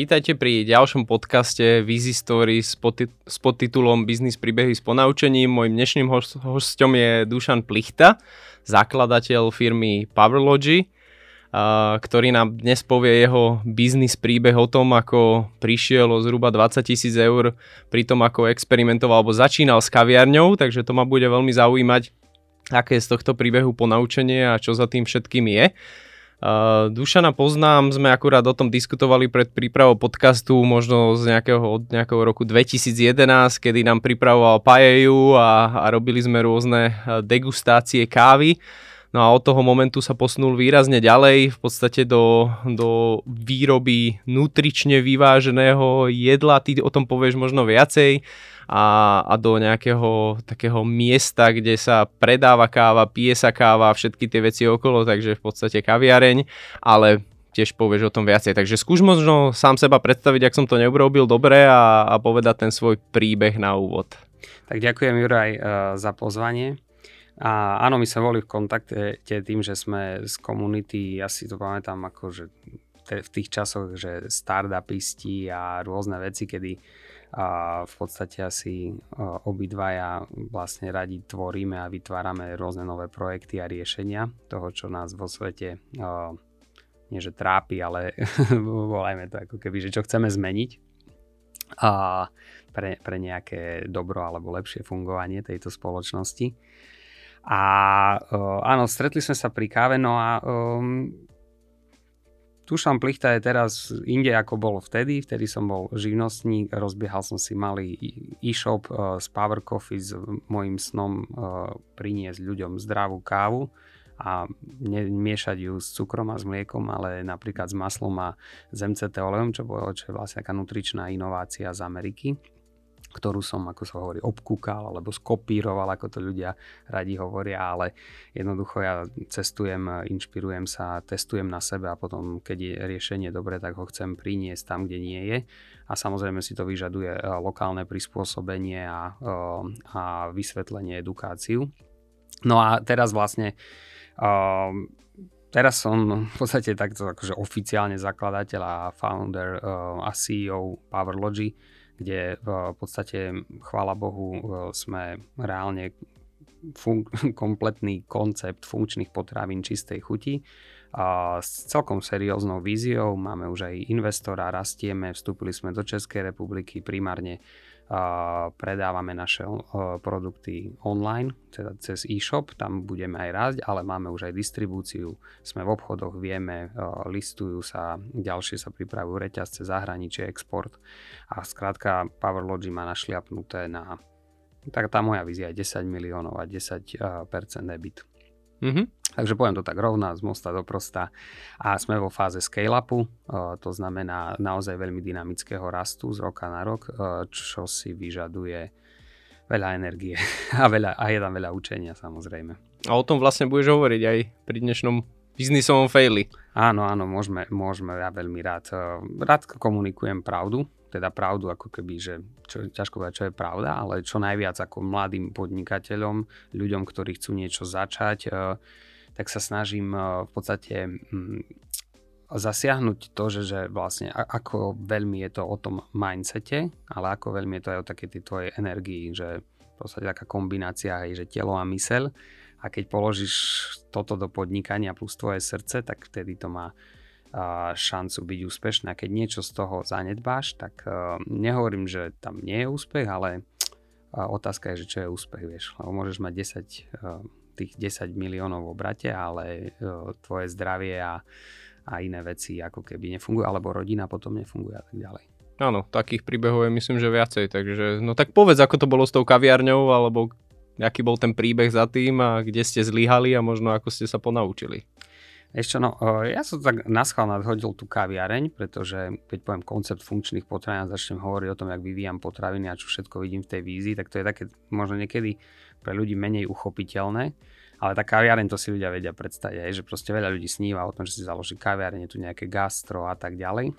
Vítajte pri ďalšom podcaste Vizi Story s, podti- s podtitulom Biznis príbehy s ponaučením. Mojím dnešným host- hostom je Dušan Plichta, zakladateľ firmy Powerlogy, ktorý nám dnes povie jeho biznis príbeh o tom, ako prišiel o zhruba 20 tisíc eur pri tom, ako experimentoval alebo začínal s kaviarňou, takže to ma bude veľmi zaujímať, aké je z tohto príbehu ponaučenie a čo za tým všetkým je. Uh, Dušana poznám, sme akurát o tom diskutovali pred prípravou podcastu možno z nejakého, od nejakého roku 2011, kedy nám pripravoval pajeju a, a robili sme rôzne degustácie kávy. No a od toho momentu sa posunul výrazne ďalej, v podstate do, do výroby nutrične vyváženého jedla. Ty o tom povieš možno viacej a, a do nejakého takého miesta, kde sa predáva káva, pije sa káva, všetky tie veci okolo, takže v podstate kaviareň, ale tiež povieš o tom viacej. Takže skúš možno sám seba predstaviť, ak som to neurobil dobre a, a povedať ten svoj príbeh na úvod. Tak ďakujem Juraj uh, za pozvanie. A áno, my sme boli v kontakte tým, že sme z komunity, ja si to pamätám ako, že v tých časoch, že startupisti a rôzne veci, kedy a v podstate asi obidvaja vlastne radi tvoríme a vytvárame rôzne nové projekty a riešenia toho, čo nás vo svete nie že trápi, ale volajme to ako keby, že čo chceme zmeniť a pre, pre nejaké dobro alebo lepšie fungovanie tejto spoločnosti. A áno, stretli sme sa pri káve, no a um, Tušam Plichta je teraz inde ako bol vtedy, vtedy som bol živnostník, rozbiehal som si malý e-shop uh, z Power Coffee s mojim snom uh, priniesť ľuďom zdravú kávu a nemiešať ju s cukrom a s mliekom, ale napríklad s maslom a s MCT olejom, čo, bolo, čo je vlastne taká nutričná inovácia z Ameriky ktorú som, ako sa hovorí, obkúkal alebo skopíroval, ako to ľudia radi hovoria, ale jednoducho ja cestujem, inšpirujem sa, testujem na sebe a potom, keď je riešenie dobré, tak ho chcem priniesť tam, kde nie je. A samozrejme si to vyžaduje e, lokálne prispôsobenie a, e, a vysvetlenie, edukáciu. No a teraz vlastne e, teraz som v podstate takto akože oficiálne zakladateľ a founder a CEO Powerlogy, kde v podstate, chvála Bohu, e, sme reálne fun- kompletný koncept funkčných potravín čistej chuti a s celkom serióznou víziou. Máme už aj investora, rastieme, vstúpili sme do Českej republiky primárne predávame naše produkty online, teda cez e-shop, tam budeme aj rásť, ale máme už aj distribúciu, sme v obchodoch, vieme, listujú sa, ďalšie sa pripravujú reťazce, zahraničie, export a skrátka Powerlogy má našliapnuté na tak tá moja vízia je 10 miliónov a 10% EBIT. Mm-hmm. Takže poviem to tak rovná, z mosta do prosta. A sme vo fáze scale-upu, to znamená naozaj veľmi dynamického rastu z roka na rok, čo si vyžaduje veľa energie a, veľa, a je tam veľa učenia samozrejme. A o tom vlastne budeš hovoriť aj pri dnešnom biznisovom faili. Áno, áno, môžeme, môžeme, ja veľmi rád, rád komunikujem pravdu, teda pravdu ako keby, že čo, ťažko povedať, čo je pravda, ale čo najviac ako mladým podnikateľom, ľuďom, ktorí chcú niečo začať, e, tak sa snažím e, v podstate mm, zasiahnuť to, že, že vlastne ako veľmi je to o tom mindsete, ale ako veľmi je to aj o takej tej tvojej energii, že v podstate taká kombinácia aj, že telo a mysel a keď položíš toto do podnikania plus tvoje srdce, tak vtedy to má šancu byť úspešný. A keď niečo z toho zanedbáš, tak e, nehovorím, že tam nie je úspech, ale otázka je, že čo je úspech, vieš. Lebo môžeš mať 10, e, tých 10 miliónov v obrate, ale e, tvoje zdravie a, a iné veci ako keby nefungujú, alebo rodina potom nefunguje a tak ďalej. Áno, takých príbehov je myslím, že viacej, takže no tak povedz, ako to bolo s tou kaviarňou, alebo aký bol ten príbeh za tým a kde ste zlyhali a možno ako ste sa ponaučili. Ešte no, ja som tak naschval nadhodil tú kaviareň, pretože keď poviem koncept funkčných potravín a začnem hovoriť o tom, jak vyvíjam potraviny a čo všetko vidím v tej vízii, tak to je také možno niekedy pre ľudí menej uchopiteľné. Ale tá kaviareň to si ľudia vedia predstaviť, aj, že proste veľa ľudí sníva o tom, že si založí kaviareň, tu nejaké gastro a tak ďalej.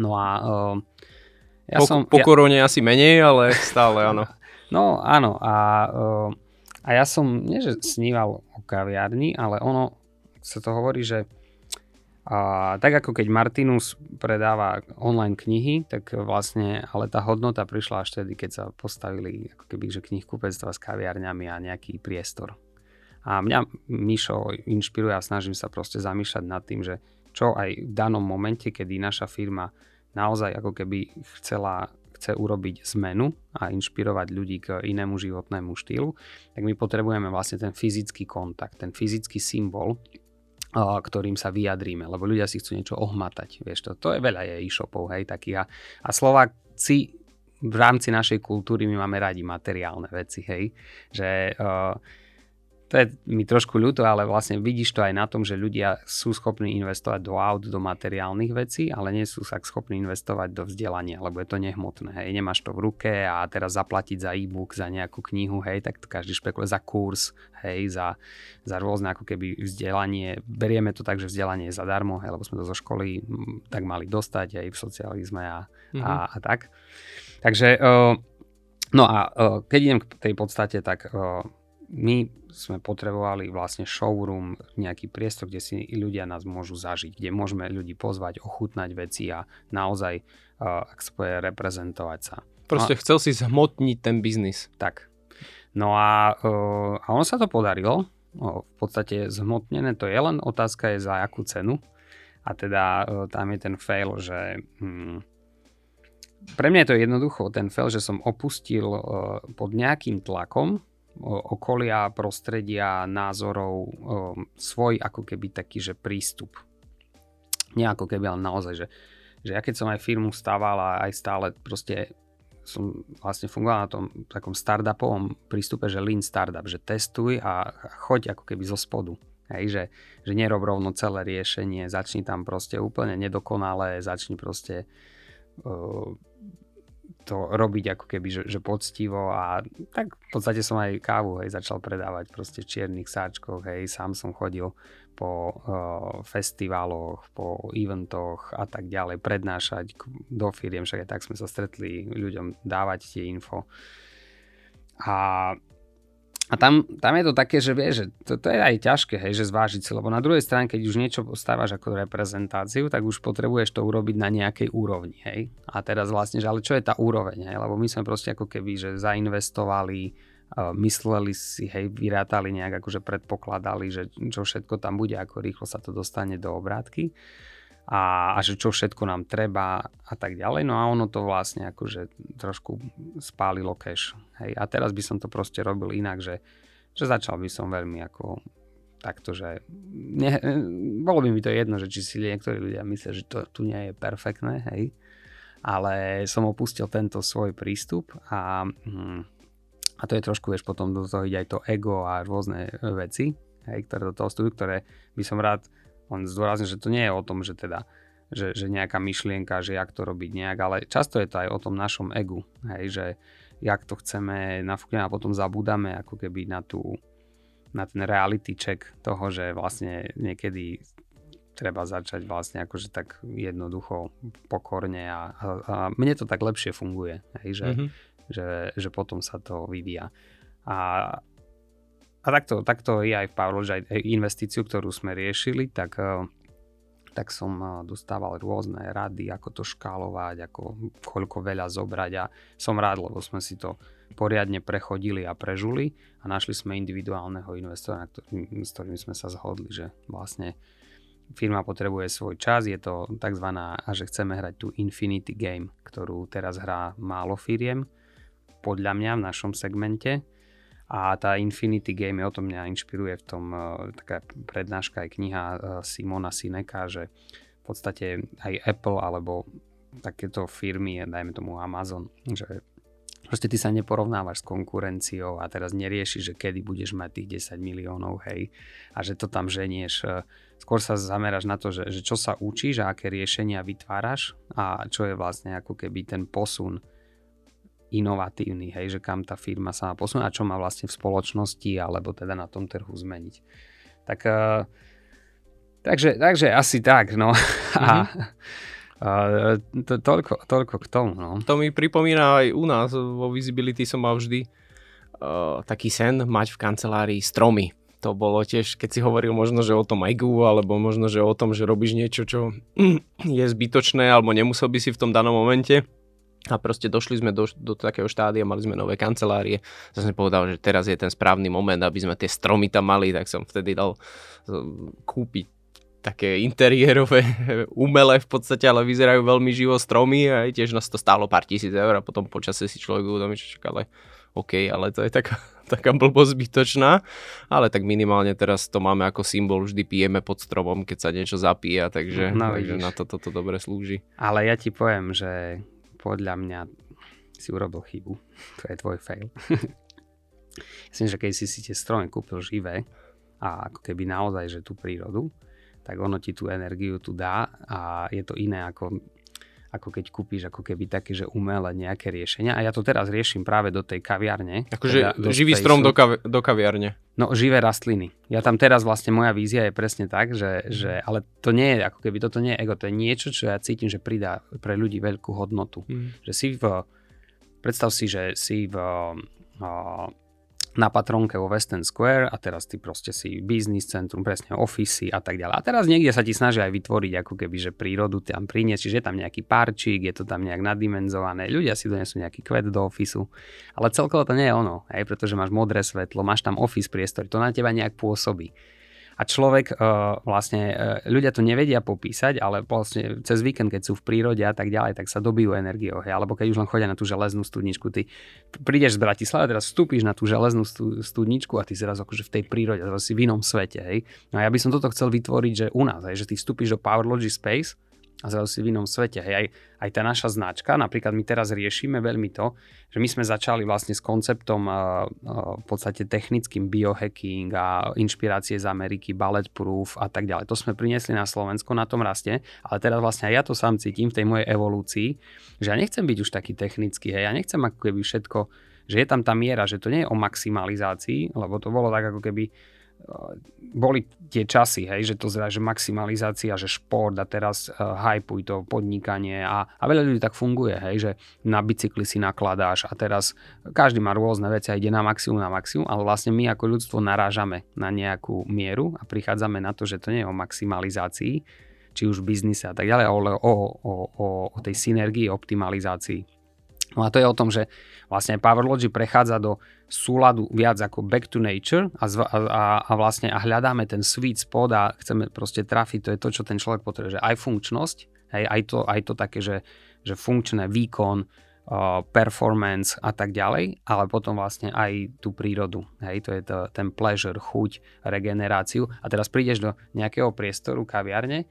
No a uh, ja po, som... Po ja... korone asi menej, ale stále áno. no áno a, uh, a ja som, nie že sníval o kaviarni, ale ono sa to hovorí, že A tak ako keď Martinus predáva online knihy, tak vlastne, ale tá hodnota prišla až tedy, keď sa postavili ako keby, že knihkupectva s kaviarňami a nejaký priestor. A mňa Mišo inšpiruje a snažím sa proste zamýšľať nad tým, že čo aj v danom momente, kedy naša firma naozaj ako keby chcela chce urobiť zmenu a inšpirovať ľudí k inému životnému štýlu, tak my potrebujeme vlastne ten fyzický kontakt, ten fyzický symbol, ktorým sa vyjadríme, lebo ľudia si chcú niečo ohmatať. Vieš, to, to je veľa je e-shopov, hej, takých. A, a Slováci v rámci našej kultúry my máme radi materiálne veci, hej, že uh, to je mi trošku ľúto, ale vlastne vidíš to aj na tom, že ľudia sú schopní investovať do aut, do materiálnych vecí, ale nie sú sa schopní investovať do vzdelania, lebo je to nehmotné. Hej, nemáš to v ruke a teraz zaplatiť za e-book, za nejakú knihu, hej, tak to každý špekuluje za kurz, hej, za, za rôzne ako keby vzdelanie. Berieme to tak, že vzdelanie je zadarmo, hej, lebo sme to zo školy tak mali dostať aj v socializme a, mm-hmm. a, a tak. Takže, uh, no a uh, keď idem k tej podstate, tak uh, my sme potrebovali vlastne showroom, nejaký priestor, kde si ľudia nás môžu zažiť, kde môžeme ľudí pozvať, ochutnať veci a naozaj, uh, ak sa povie, reprezentovať sa. Proste no, chcel si zhmotniť ten biznis. Tak. No a, uh, a ono sa to podarilo. O, v podstate zhmotnené to je, len otázka je za akú cenu. A teda uh, tam je ten fail, že... Hmm, pre mňa je to jednoducho ten fail, že som opustil uh, pod nejakým tlakom okolia, prostredia, názorov, svoj ako keby taký, že prístup. Nie ako keby, ale naozaj, že, že ja keď som aj firmu stával a aj stále proste som vlastne fungoval na tom takom startupovom prístupe, že lean startup, že testuj a choď ako keby zo spodu. Hej, že, že nerob rovno celé riešenie, začni tam proste úplne nedokonalé, začni proste uh, to robiť ako keby, že, že poctivo a tak v podstate som aj kávu hej, začal predávať proste v čiernych sáčkoch, hej, sám som chodil po uh, festivaloch, po eventoch a tak ďalej, prednášať do firiem, však aj tak sme sa stretli ľuďom dávať tie info. A a tam, tam je to také, že vieš, že to, to je aj ťažké, hej, že zvážiť si, lebo na druhej strane, keď už niečo postávaš ako reprezentáciu, tak už potrebuješ to urobiť na nejakej úrovni, hej. A teraz vlastne, že ale čo je tá úroveň, hej, lebo my sme proste ako keby, že zainvestovali, uh, mysleli si, hej, vyrátali nejak, akože predpokladali, že čo všetko tam bude, ako rýchlo sa to dostane do obrátky a, a že čo všetko nám treba a tak ďalej. No a ono to vlastne akože trošku spálilo cash. Hej. A teraz by som to proste robil inak, že, že začal by som veľmi ako takto, že ne, bolo by mi to jedno, že či si niektorí ľudia myslia, že to tu nie je perfektné, hej. Ale som opustil tento svoj prístup a, hm, a to je trošku, vieš, potom do toho ide aj to ego a rôzne veci, hej, ktoré do toho vstupujú, ktoré by som rád on zdôrazne, že to nie je o tom, že teda že, že nejaká myšlienka, že jak to robiť nejak, ale často je to aj o tom našom egu, hej, že jak to chceme nafúkneme a potom zabúdame ako keby na tú na ten reality check toho, že vlastne niekedy treba začať vlastne akože tak jednoducho, pokorne a, a, a mne to tak lepšie funguje, hej, že, mm-hmm. že, že potom sa to vyvíja. A, a takto, takto je aj v Pavlo, že aj investíciu, ktorú sme riešili, tak, eh, tak som eh, dostával rôzne rady, ako to škálovať, ako koľko veľa zobrať a som rád, lebo sme si to poriadne prechodili a prežuli a našli sme individuálneho investora, ktorý, s ktorým sme sa zhodli, že vlastne firma potrebuje svoj čas, je to tzv. že chceme hrať tú Infinity Game, ktorú teraz hrá málo firiem, podľa mňa v našom segmente a tá Infinity Game o tom mňa inšpiruje v tom uh, taká prednáška aj kniha uh, Simona Sineka, že v podstate aj Apple alebo takéto firmy, dajme tomu Amazon, že proste ty sa neporovnávaš s konkurenciou a teraz neriešiš, že kedy budeš mať tých 10 miliónov, hej, a že to tam ženieš. E, skôr sa zameráš na to, že, že čo sa učíš a aké riešenia vytváraš a čo je vlastne ako keby ten posun inovatívny, hej, že kam tá firma sa má posunúť a čo má vlastne v spoločnosti alebo teda na tom trhu zmeniť. Tak, uh, takže, takže asi tak, no. Mm-hmm. A, uh, to, toľko, toľko k tomu, no. To mi pripomína aj u nás vo Visibility som mal vždy uh, taký sen mať v kancelárii stromy to bolo tiež, keď si hovoril možno, že o tom IGU, alebo možno, že o tom, že robíš niečo, čo je zbytočné, alebo nemusel by si v tom danom momente. A proste došli sme do, do takého štádia, mali sme nové kancelárie. Zase som povedal, že teraz je ten správny moment, aby sme tie stromy tam mali, tak som vtedy dal kúpiť také interiérové, umelé v podstate, ale vyzerajú veľmi živo stromy a tiež nás to stálo pár tisíc eur a potom počasie si človek uvedomí, že ale OK, ale to je taká, taká blbosť zbytočná, ale tak minimálne teraz to máme ako symbol, vždy pijeme pod stromom, keď sa niečo zapíja, takže, no, takže na to toto to dobre slúži. Ale ja ti poviem, že podľa mňa si urobil chybu. To je tvoj fail. Myslím, že keď si si tie stromy kúpil živé a ako keby naozaj, že tú prírodu, tak ono ti tú energiu tu dá a je to iné ako ako keď kúpiš ako keby také, že umelé nejaké riešenia. A ja to teraz riešim práve do tej kaviarne. Akože teda živý strom do, kavi- do kaviarne. No, živé rastliny. Ja tam teraz vlastne moja vízia je presne tak, že, že ale to nie je ako keby, toto nie je ego, to je niečo, čo ja cítim, že pridá pre ľudí veľkú hodnotu. Mm. Že si v, predstav si, že si v, na patronke vo Western Square a teraz ty proste si biznis centrum, presne ofisy a tak ďalej. A teraz niekde sa ti snažia aj vytvoriť ako keby, že prírodu tam priniesť, čiže je tam nejaký parčík, je to tam nejak nadimenzované, ľudia si donesú nejaký kvet do ofisu, ale celkovo to nie je ono, hej, pretože máš modré svetlo, máš tam office priestor, to na teba nejak pôsobí a človek uh, vlastne, uh, ľudia to nevedia popísať, ale vlastne cez víkend, keď sú v prírode a tak ďalej, tak sa dobijú energiou. Hej? Alebo keď už len chodia na tú železnú studničku, ty prídeš z Bratislavy, teraz vstúpiš na tú železnú studničku a ty si raz akože v tej prírode, teraz si v inom svete. Hej? No a ja by som toto chcel vytvoriť, že u nás, hej? že ty vstúpiš do Powerlogy Space a zrazu si v inom svete. Hej, aj, aj tá naša značka, napríklad my teraz riešime veľmi to, že my sme začali vlastne s konceptom uh, uh, v podstate technickým biohacking a inšpirácie z Ameriky, bulletproof a tak ďalej. To sme priniesli na Slovensko, na tom raste, ale teraz vlastne aj ja to sám cítim v tej mojej evolúcii, že ja nechcem byť už taký technický, hej, ja nechcem ako keby všetko, že je tam tá miera, že to nie je o maximalizácii, lebo to bolo tak ako keby boli tie časy, hej, že to zra, že maximalizácia, že šport a teraz uh, hypuj to podnikanie a, a veľa ľudí tak funguje, hej, že na bicykli si nakladáš a teraz každý má rôzne veci a ide na maximum, na maximum, ale vlastne my ako ľudstvo narážame na nejakú mieru a prichádzame na to, že to nie je o maximalizácii, či už v biznise a tak ďalej, ale o, o, o, o tej synergii, optimalizácii. No a to je o tom, že vlastne Powerlogy prechádza do súladu viac ako back to nature a, zv- a, a vlastne a hľadáme ten sweet spot a chceme proste trafiť, to je to, čo ten človek potrebuje, že aj funkčnosť, hej, aj, to, aj to také, že, že funkčné výkon, uh, performance a tak ďalej, ale potom vlastne aj tú prírodu, hej, to je to, ten pleasure, chuť, regeneráciu. A teraz prídeš do nejakého priestoru, kaviarne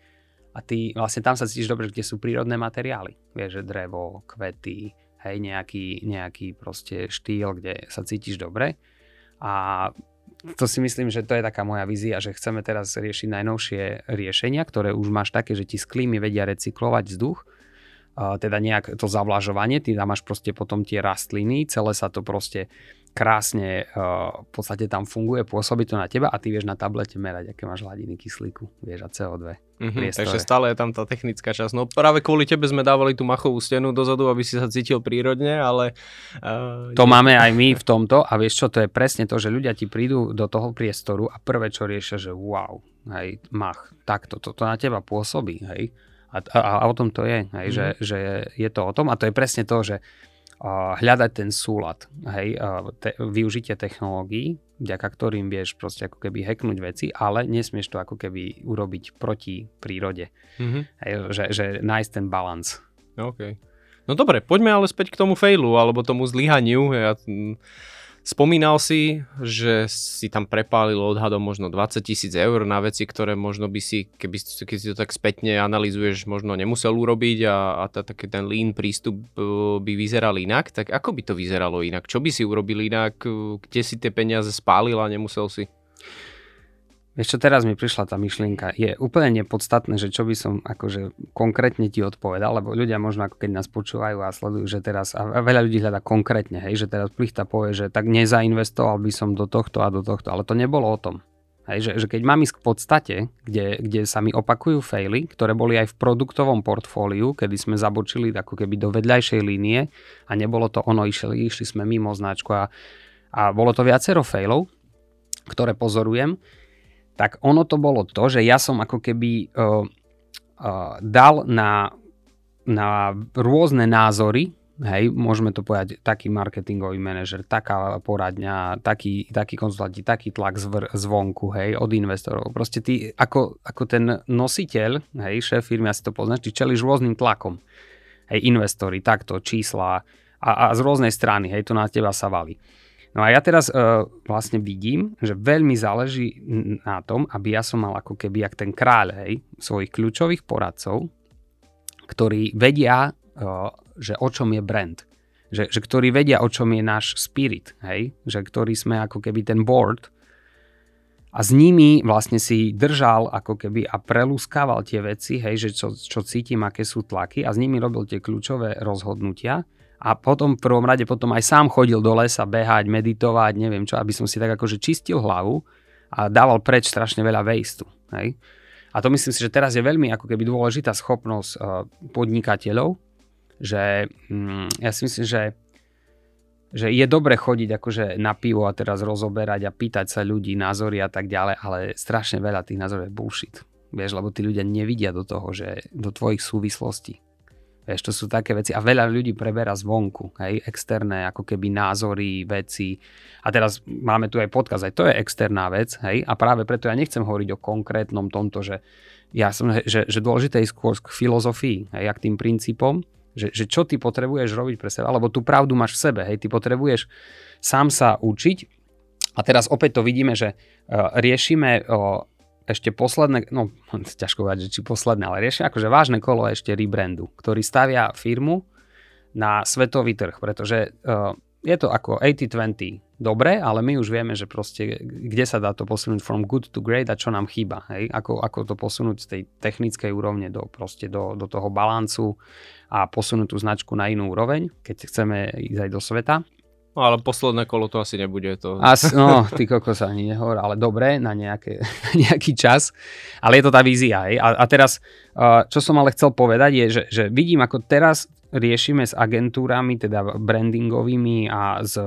a ty vlastne tam sa cítiš dobre, kde sú prírodné materiály, vieš, že drevo, kvety, hej, nejaký, nejaký proste štýl, kde sa cítiš dobre. A to si myslím, že to je taká moja vízia, že chceme teraz riešiť najnovšie riešenia, ktoré už máš také, že ti z vedia recyklovať vzduch, teda nejak to zavlažovanie, ty tam máš proste potom tie rastliny, celé sa to proste krásne uh, v podstate tam funguje, pôsobí to na teba a ty vieš na tablete merať, aké máš hladiny kyslíku, vieš, a CO2. Mm-hmm, takže stále je tam tá technická časť. No práve kvôli tebe sme dávali tú machovú stenu dozadu, aby si sa cítil prírodne, ale... Uh, to nie... máme aj my v tomto a vieš čo, to je presne to, že ľudia ti prídu do toho priestoru a prvé čo riešia, že wow, hej, mach, takto, to, to na teba pôsobí, hej. A, a, a o tom to je, hej, mm-hmm. že, že je to o tom a to je presne to, že hľadať ten súlad, hej, te, využitie technológií, vďaka ktorým vieš proste ako keby hacknúť veci, ale nesmieš to ako keby urobiť proti prírode. Mm-hmm. Hej, že, že nájsť ten balans. OK. No dobre, poďme ale späť k tomu failu, alebo tomu zlyhaniu. Ja, Spomínal si, že si tam prepálil odhadom možno 20 tisíc eur na veci, ktoré možno by si, keby keď si to tak spätne analizuješ, možno nemusel urobiť a, a tá, taký ten lean prístup e, by vyzeral inak. Tak ako by to vyzeralo inak? Čo by si urobil inak? Kde si tie peniaze spálil a nemusel si? Vieš čo, teraz mi prišla tá myšlienka. Je úplne nepodstatné, že čo by som akože konkrétne ti odpovedal, lebo ľudia možno ako keď nás počúvajú a sledujú, že teraz, a veľa ľudí hľadá konkrétne, hej, že teraz plichta povie, že tak nezainvestoval by som do tohto a do tohto, ale to nebolo o tom. Hej, že, že keď mám ísť k podstate, kde, kde sa mi opakujú faily, ktoré boli aj v produktovom portfóliu, kedy sme zabočili ako keby do vedľajšej línie a nebolo to ono, išli, išli sme mimo značku a, a bolo to viacero failov, ktoré pozorujem, tak ono to bolo to, že ja som ako keby uh, uh, dal na, na rôzne názory Hej, môžeme to povedať, taký marketingový manažer, taká poradňa, taký, taký konzultanti, taký tlak zvr, zvonku, hej, od investorov. Proste ty, ako, ako ten nositeľ, hej, šéf firmy, asi to poznáš, ty čeliš rôznym tlakom. Hej, investori, takto, čísla a, a z rôznej strany, hej, to na teba sa valí. No a ja teraz uh, vlastne vidím, že veľmi záleží na tom, aby ja som mal ako keby jak ten kráľ, hej, svojich kľúčových poradcov, ktorí vedia uh, že o čom je brand. Že, že ktorí vedia, o čom je náš spirit, hej? Že ktorí sme ako keby ten board a s nimi vlastne si držal ako keby a prelúskával tie veci, hej, že čo, čo cítim, aké sú tlaky a s nimi robil tie kľúčové rozhodnutia a potom v prvom rade potom aj sám chodil do lesa behať, meditovať, neviem čo, aby som si tak akože čistil hlavu a dával preč strašne veľa waste. Hej? A to myslím si, že teraz je veľmi ako keby dôležitá schopnosť uh, podnikateľov, že mm, ja si myslím, že že je dobre chodiť akože na pivo a teraz rozoberať a pýtať sa ľudí názory a tak ďalej, ale strašne veľa tých názorov je bullshit. Vieš, lebo tí ľudia nevidia do toho, že do tvojich súvislostí. Vieš, to sú také veci a veľa ľudí preberá zvonku, hej, externé ako keby názory, veci. A teraz máme tu aj podkaz, aj to je externá vec, hej, a práve preto ja nechcem hovoriť o konkrétnom tomto, že ja som, že, že dôležité je skôr k filozofii, hej, a k tým princípom, že, že čo ty potrebuješ robiť pre seba, alebo tú pravdu máš v sebe, hej, ty potrebuješ sám sa učiť. A teraz opäť to vidíme, že uh, riešime ešte posledné, no ťažko povedať, či posledné, ale riešime akože vážne kolo ešte rebrandu, ktorý stavia firmu na svetový trh, pretože uh, je to ako 80-20 dobre, ale my už vieme, že proste kde sa dá to posunúť from good to great a čo nám chýba. Hej? Ako, ako to posunúť z tej technickej úrovne do, proste do, do toho balancu a posunúť tú značku na inú úroveň, keď chceme ísť aj do sveta. No ale posledné kolo to asi nebude. To... As, no, ty kokos ani nehovor, ale dobre, na, nejaké, na nejaký čas. Ale je to tá vízia. Hej? A, a teraz, čo som ale chcel povedať, je, že, že vidím, ako teraz riešime s agentúrami, teda brandingovými a s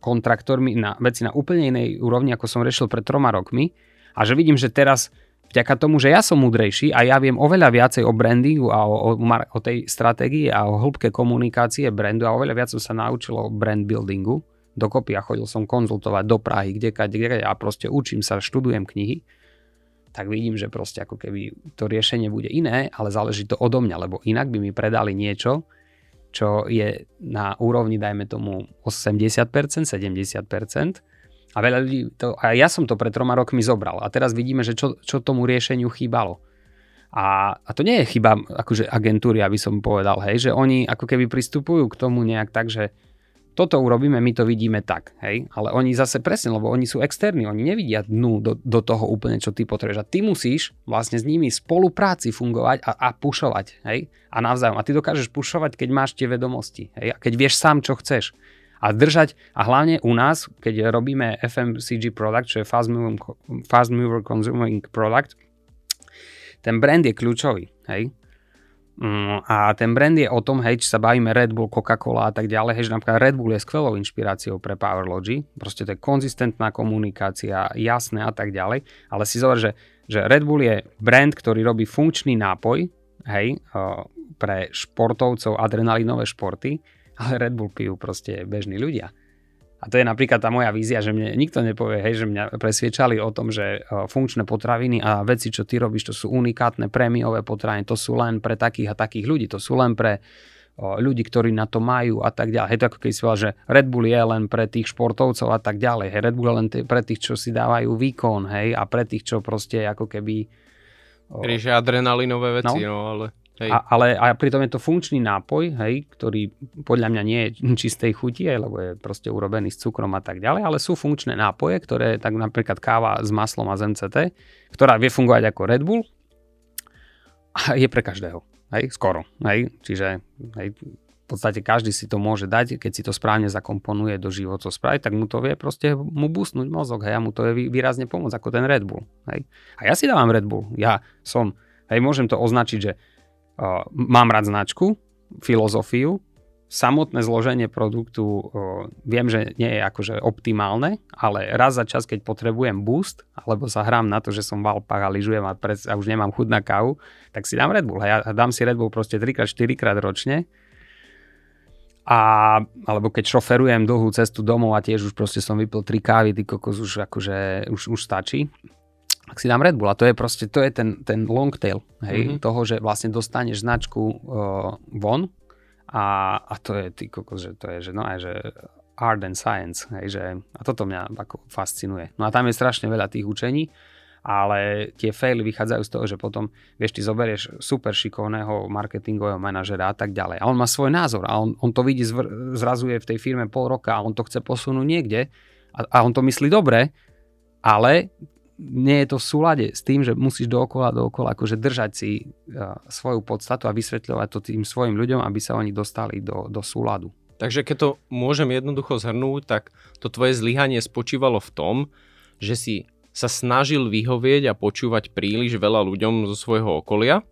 kontraktormi na veci na úplne inej úrovni, ako som riešil pred troma rokmi. A že vidím, že teraz vďaka tomu, že ja som múdrejší a ja viem oveľa viacej o brandingu a o, o, o tej stratégii a o hĺbke komunikácie brandu a oveľa viac som sa naučil o brand buildingu dokopy a chodil som konzultovať do Prahy, kde, kde, a proste učím sa, študujem knihy, tak vidím, že proste ako keby to riešenie bude iné, ale záleží to odo mňa, lebo inak by mi predali niečo, čo je na úrovni, dajme tomu, 80%, 70%. A veľa ľudí, to, a ja som to pred troma rokmi zobral. A teraz vidíme, že čo, čo tomu riešeniu chýbalo. A, a to nie je chyba akože agentúry, aby som povedal, hej, že oni ako keby pristupujú k tomu nejak tak, že toto urobíme, my to vidíme tak, hej, ale oni zase presne, lebo oni sú externí, oni nevidia dnu do, do toho úplne, čo ty potrebuješ a ty musíš vlastne s nimi spolupráci fungovať a, a pušovať, hej, a navzájom. A ty dokážeš pušovať, keď máš tie vedomosti, hej, a keď vieš sám, čo chceš. A držať, a hlavne u nás, keď robíme FMCG product, čo je Fast Mover, fast mover Consuming Product, ten brand je kľúčový, hej, Mm, a ten brand je o tom, hej, či sa bavíme Red Bull, Coca-Cola a tak ďalej, hej, že napríklad Red Bull je skvelou inšpiráciou pre Powerlogy, proste to je konzistentná komunikácia, jasné a tak ďalej, ale si zober, že, že Red Bull je brand, ktorý robí funkčný nápoj, hej, pre športovcov, adrenalinové športy, ale Red Bull pijú proste bežní ľudia. A to je napríklad tá moja vízia, že mne nikto nepovie, hej, že mňa presviečali o tom, že funkčné potraviny a veci, čo ty robíš, to sú unikátne prémiové potraviny, to sú len pre takých a takých ľudí, to sú len pre ľudí, ktorí na to majú a tak ďalej. Hej, to ako keď si povedal, že Red Bull je len pre tých športovcov a tak ďalej. Hej, Red Bull je len t- pre tých, čo si dávajú výkon, hej, a pre tých, čo proste ako keby... Rieše adrenalinové veci, no, no ale... Hej. A, ale a pritom je to funkčný nápoj, hej, ktorý podľa mňa nie je čistej chuti, hej, lebo je proste urobený s cukrom a tak ďalej, ale sú funkčné nápoje, ktoré, tak napríklad káva s maslom a z MCT, ktorá vie fungovať ako Red Bull a je pre každého. Hej, skoro. Hej, čiže hej, v podstate každý si to môže dať, keď si to správne zakomponuje do životosprávy, tak mu to vie proste mu busnúť mozog, hej, a mu to je výrazne pomôcť ako ten Red Bull. Hej. A ja si dávam Red Bull. Ja som, hej, môžem to označiť, že mám rád značku, filozofiu, samotné zloženie produktu viem, že nie je akože optimálne, ale raz za čas, keď potrebujem boost, alebo sa hrám na to, že som v Alpách a lyžujem a, pred, a už nemám chud na kávu, tak si dám Red Bull. Ja dám si Red Bull proste 3-4 krát ročne. A, alebo keď šoferujem dlhú cestu domov a tiež už proste som vypil 3 kávy, ty kokos už akože už, už stačí tak si dám Red Bull a to je proste, to je ten, ten long tail, hej, mm-hmm. toho, že vlastne dostaneš značku uh, von a, a to je, ty kokos, že to je, že no aj, že art and science, hej, že a toto mňa ako fascinuje. No a tam je strašne veľa tých učení, ale tie faily vychádzajú z toho, že potom, vieš, ty zoberieš super šikovného marketingového manažera a tak ďalej. A on má svoj názor a on, on to vidí, zvr- zrazuje v tej firme pol roka a on to chce posunúť niekde a, a on to myslí dobre, ale nie je to v súlade s tým, že musíš dookola, dookola akože držať si svoju podstatu a vysvetľovať to tým svojim ľuďom, aby sa oni dostali do, do súladu. Takže keď to môžem jednoducho zhrnúť, tak to tvoje zlyhanie spočívalo v tom, že si sa snažil vyhovieť a počúvať príliš veľa ľuďom zo svojho okolia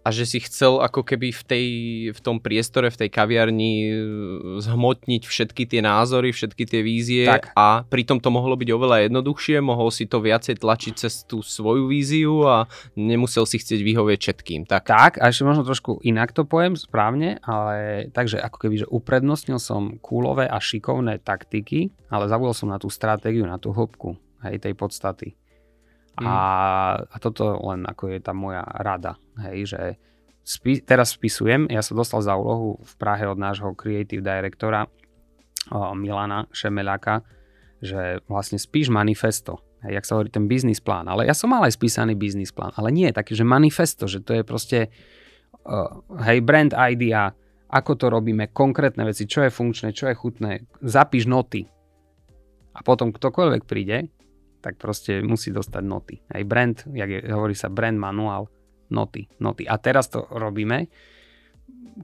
a že si chcel ako keby v, tej, v tom priestore, v tej kaviarni e, zhmotniť všetky tie názory, všetky tie vízie tak. a pritom to mohlo byť oveľa jednoduchšie, mohol si to viacej tlačiť cez tú svoju víziu a nemusel si chcieť vyhovieť všetkým. Tak, tak a ešte možno trošku inak to poviem správne, ale takže ako keby, že uprednostnil som kúlové a šikovné taktiky, ale zabudol som na tú stratégiu, na tú hĺbku hej, tej podstaty. Mm. A, a toto len ako je tá moja rada, hej, že spi, teraz spisujem, ja som dostal za úlohu v Prahe od nášho creative directora o, Milana Šemeľaka, že vlastne spíš manifesto, hej, jak sa hovorí ten biznis plán, ale ja som mal aj spísaný biznis plán, ale nie taký, že manifesto, že to je proste uh, hej, brand idea, ako to robíme, konkrétne veci, čo je funkčné, čo je chutné, zapíš noty. A potom ktokoľvek príde, tak proste musí dostať noty. Aj brand, jak je, hovorí sa brand manuál, noty, noty. A teraz to robíme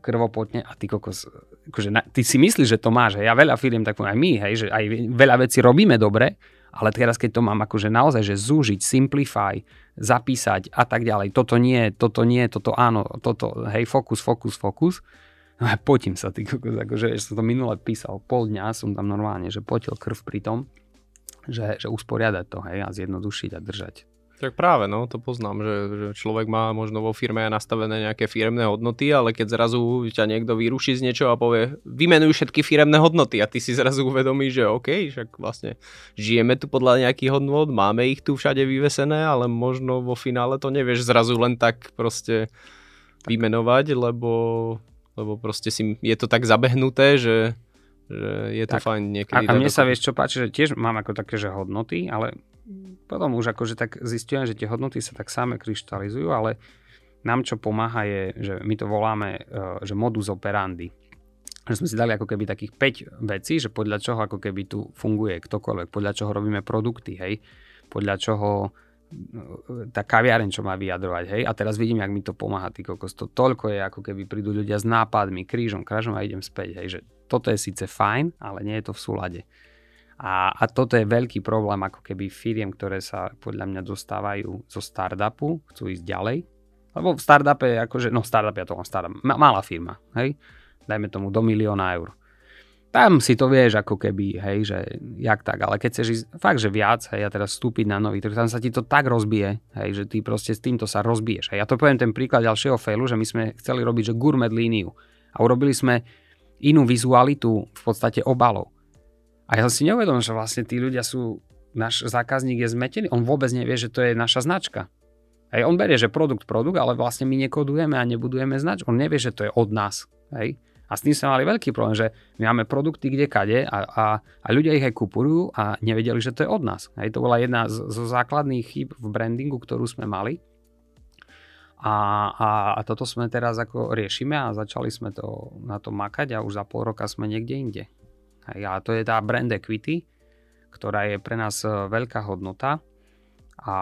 krvopotne a ty kokos, akože na, ty si myslíš, že to máš, hej, ja veľa firiem, tak aj my, hej, že aj veľa vecí robíme dobre, ale teraz keď to mám akože naozaj, že zúžiť, simplify, zapísať a tak ďalej, toto nie, toto nie, toto áno, toto, hej, fokus, fokus, fokus, no a potím sa, ty kokos, akože, že som to minule písal, pol dňa som tam normálne, že potil krv pri tom, že, že usporiadať to hej, a zjednodušiť a držať. Tak práve, no, to poznám, že, že človek má možno vo firme nastavené nejaké firemné hodnoty, ale keď zrazu ťa niekto vyruší z niečo a povie, vymenuj všetky firemné hodnoty a ty si zrazu uvedomíš, že OK, však vlastne žijeme tu podľa nejakých hodnot, máme ich tu všade vyvesené, ale možno vo finále to nevieš zrazu len tak proste vymenovať, lebo, lebo proste si, je to tak zabehnuté, že že je to tak. fajn niekedy. A, a mne sa vieš čo páči, že tiež mám ako také, že hodnoty, ale potom už akože tak zistujem, že tie hodnoty sa tak same kryštalizujú, ale nám čo pomáha je, že my to voláme, e, že modus operandi. Že sme si dali ako keby takých 5 vecí, že podľa čoho ako keby tu funguje ktokoľvek, podľa čoho robíme produkty, hej, podľa čoho e, tá kaviareň, čo má vyjadrovať, hej, a teraz vidím, jak mi to pomáha, ty kokos, to toľko je, ako keby prídu ľudia s nápadmi, krížom, krážom a idem späť, hej, že toto je síce fajn, ale nie je to v súlade. A, a toto je veľký problém ako keby firiem, ktoré sa podľa mňa dostávajú zo startupu, chcú ísť ďalej. Lebo v startupe je akože, no startup, ja to mám startup, malá firma, hej, dajme tomu do milióna eur. Tam si to vieš ako keby, hej, že jak tak, ale keď chceš ísť fakt, že viac, hej, a teraz vstúpiť na nový trh, tam sa ti to tak rozbije, hej, že ty proste s týmto sa rozbiješ. Hej. Ja to poviem ten príklad ďalšieho failu, že my sme chceli robiť, že gourmet líniu a urobili sme inú vizualitu v podstate obalov. A ja som si neuvedomil, že vlastne tí ľudia sú, náš zákazník je zmetený, on vôbec nevie, že to je naša značka. Hej, on berie, že produkt, produkt, ale vlastne my nekodujeme a nebudujeme značku. On nevie, že to je od nás. Hej. A s tým sme mali veľký problém, že my máme produkty kde kade a, a, a ľudia ich aj kupujú a nevedeli, že to je od nás. Hej, to bola jedna z, zo základných chýb v brandingu, ktorú sme mali. A, a, a toto sme teraz ako riešime a začali sme to, na to makať a už za pol roka sme niekde inde. A to je tá brand equity, ktorá je pre nás e, veľká hodnota a,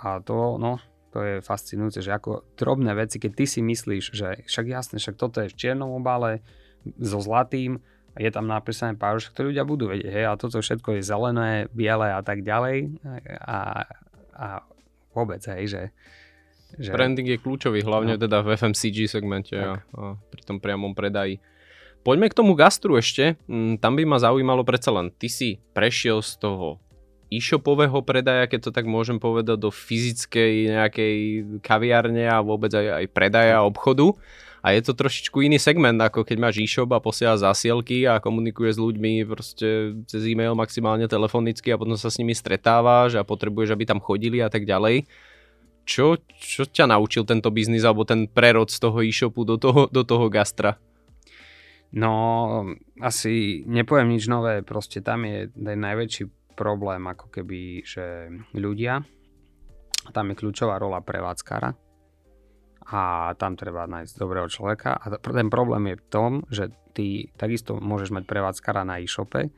a to, no, to je fascinujúce, že ako drobné veci, keď ty si myslíš, že však jasne, však toto je v čiernom obale so zlatým, a je tam napísané pár, že to ľudia budú vedieť, hej, a toto všetko je zelené, biele a tak ďalej a, a vôbec, hej, že Že... Branding je kľúčový, hlavne no. teda v FMCG segmente a, a pri tom priamom predaji. Poďme k tomu gastru ešte. Mm, tam by ma zaujímalo predsa len, ty si prešiel z toho e-shopového predaja, keď to tak môžem povedať, do fyzickej nejakej kaviárne a vôbec aj, aj predaja obchodu. A je to trošičku iný segment, ako keď máš e-shop a posielaš zásielky a komunikuješ s ľuďmi proste cez e-mail, maximálne telefonicky a potom sa s nimi stretávaš a potrebuješ, aby tam chodili a tak ďalej. Čo, čo ťa naučil tento biznis alebo ten prerod z toho e-shopu do toho, do toho gastra? No, asi nepoviem nič nové, proste tam je ten najväčší problém ako keby, že ľudia, tam je kľúčová rola prevádzkara a tam treba nájsť dobrého človeka. A ten problém je v tom, že ty takisto môžeš mať prevádzkara na e-shope,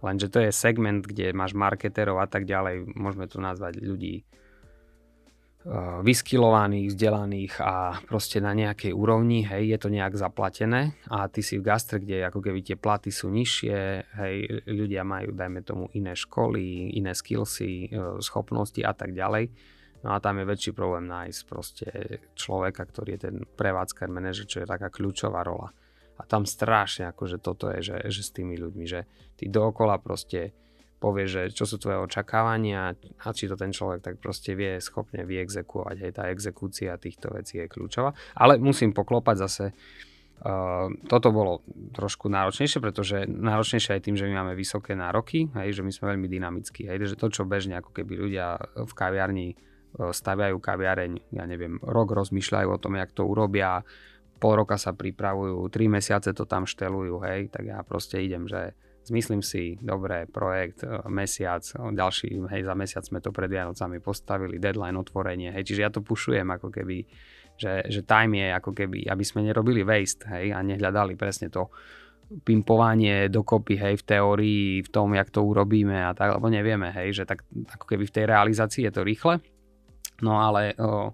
lenže to je segment, kde máš marketerov a tak ďalej, môžeme to nazvať ľudí uh, vyskilovaných, vzdelaných a proste na nejakej úrovni, hej, je to nejak zaplatené. A ty si v gastre, kde ako keby tie platy sú nižšie, hej, ľudia majú, dajme tomu, iné školy, iné skillsy, uh, schopnosti a tak ďalej No a tam je väčší problém nájsť proste človeka, ktorý je ten prevádzkar manažer, čo je taká kľúčová rola. A tam strašne akože toto je, že, že s tými ľuďmi, že ty dookola proste povie, že čo sú tvoje očakávania a či to ten človek tak proste vie schopne vyexekuovať. Hej, tá exekúcia týchto vecí je kľúčová. Ale musím poklopať zase, Uh, toto bolo trošku náročnejšie, pretože náročnejšie aj tým, že my máme vysoké nároky, hej, že my sme veľmi dynamickí. Hej, že to, čo bežne ako keby ľudia v kaviarni staviajú kaviareň, ja neviem, rok rozmýšľajú o tom, jak to urobia, pol roka sa pripravujú, tri mesiace to tam štelujú, hej, tak ja proste idem, že zmyslím si, dobré, projekt, e, mesiac, ďalší, hej, za mesiac sme to pred Vianocami postavili, deadline, otvorenie, hej, čiže ja to pušujem ako keby, že, že time je ako keby, aby sme nerobili waste, hej, a nehľadali presne to pimpovanie dokopy, hej, v teórii, v tom, jak to urobíme a tak, lebo nevieme, hej, že tak ako keby v tej realizácii je to rýchle, No ale o,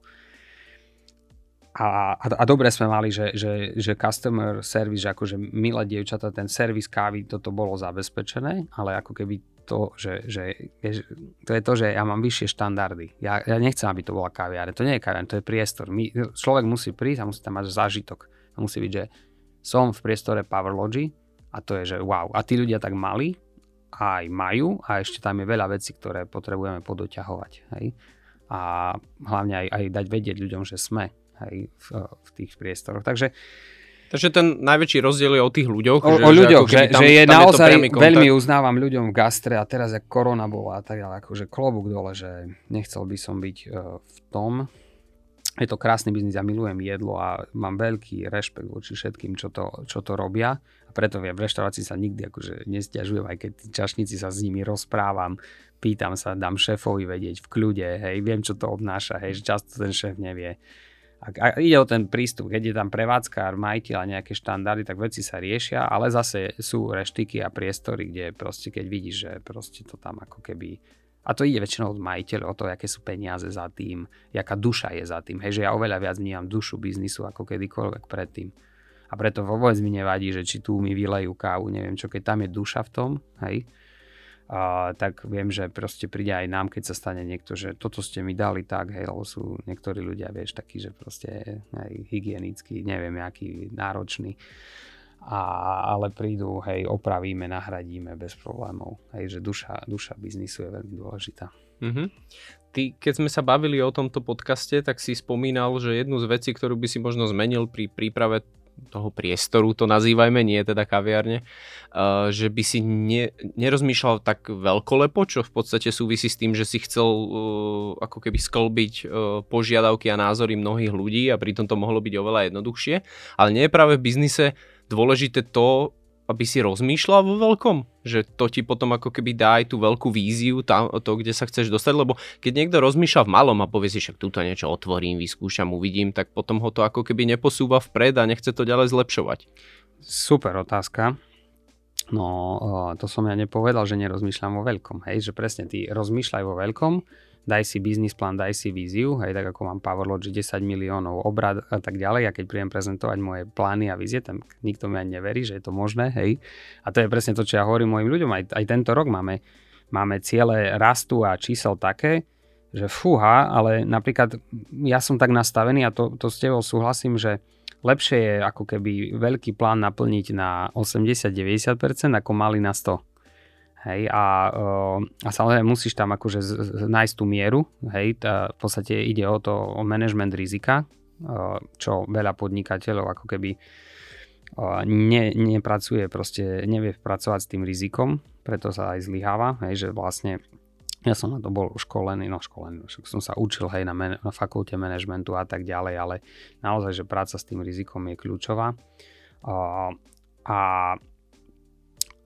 a, a, a dobre sme mali, že, že, že customer service, že akože milé dievčata, ten servis kávy, toto bolo zabezpečené, ale ako keby to, že, že, to je to, že ja mám vyššie štandardy. Ja, ja nechcem, aby to bola kaviareň. To nie je kaviareň, to je priestor. My, človek musí prísť a musí tam mať zážitok. A musí byť, že som v priestore Powerlogy a to je, že wow. A tí ľudia tak mali, aj majú a ešte tam je veľa vecí, ktoré potrebujeme podoťahovať. Hej? A hlavne aj, aj dať vedieť ľuďom, že sme aj v, v tých priestoroch. Takže Takže ten najväčší rozdiel je o tých ľuďoch. O, že, o ľuďoch, že, tam, že je tam naozaj je veľmi uznávam ľuďom v gastre a teraz, ak korona bola a tak ďalej, akože klobúk dole, že nechcel by som byť uh, v tom. Je to krásny biznis, ja milujem jedlo a mám veľký rešpekt voči všetkým, čo to, čo to robia. Preto viem, reštaurácii sa nikdy akože nestiažujem, aj keď čašníci sa s nimi rozprávam pýtam sa, dám šéfovi vedieť v kľude, hej, viem, čo to obnáša, hej, že často ten šéf nevie. A, a ide o ten prístup, keď je tam prevádzkár, majiteľ a nejaké štandardy, tak veci sa riešia, ale zase sú reštiky a priestory, kde proste keď vidíš, že proste to tam ako keby a to ide väčšinou od majiteľov, o to, aké sú peniaze za tým, jaká duša je za tým. Hej, že ja oveľa viac vnímam dušu biznisu ako kedykoľvek predtým. A preto vôbec mi nevadí, že či tu mi vylejú kávu, neviem čo, keď tam je duša v tom, hej, a, tak viem, že proste príde aj nám, keď sa stane niekto, že toto ste mi dali tak, hej, lebo sú niektorí ľudia, vieš, takí, že proste aj hygienický, neviem, aký náročný. A, ale prídu, hej, opravíme, nahradíme bez problémov. Hej, že duša, duša biznisu je veľmi dôležitá. Mm-hmm. Ty, keď sme sa bavili o tomto podcaste, tak si spomínal, že jednu z vecí, ktorú by si možno zmenil pri príprave toho priestoru, to nazývajme, nie teda kaviarne, uh, že by si ne, nerozmýšľal tak veľkolepo, čo v podstate súvisí s tým, že si chcel uh, ako keby sklbiť uh, požiadavky a názory mnohých ľudí a pritom to mohlo byť oveľa jednoduchšie. Ale nie je práve v biznise dôležité to, aby si rozmýšľal vo veľkom, že to ti potom ako keby dá aj tú veľkú víziu, tam, to, kde sa chceš dostať, lebo keď niekto rozmýšľa v malom a povie si, však túto niečo otvorím, vyskúšam, uvidím, tak potom ho to ako keby neposúva vpred a nechce to ďalej zlepšovať. Super otázka. No, to som ja nepovedal, že nerozmýšľam vo veľkom, hej, že presne ty rozmýšľaj vo veľkom, daj si biznis plán, daj si víziu, hej, tak ako mám Powerlogic 10 miliónov obrad a tak ďalej a keď prídem prezentovať moje plány a vízie, tam nikto mi ani neverí, že je to možné, hej. A to je presne to, čo ja hovorím mojim ľuďom, aj, aj tento rok máme, máme ciele rastu a čísel také, že fúha, ale napríklad ja som tak nastavený a to, to s tebou súhlasím, že lepšie je ako keby veľký plán naplniť na 80-90% ako malý na 100. Hej, a, a samozrejme musíš tam akože nájsť tú mieru, hej, tá, v podstate ide o to, o management rizika, čo veľa podnikateľov ako keby ne, nepracuje, proste nevie pracovať s tým rizikom, preto sa aj zlyháva, hej, že vlastne ja som na to bol školený, no školený, však som sa učil hej na, man, na fakulte manažmentu a tak ďalej, ale naozaj, že práca s tým rizikom je kľúčová. A, a,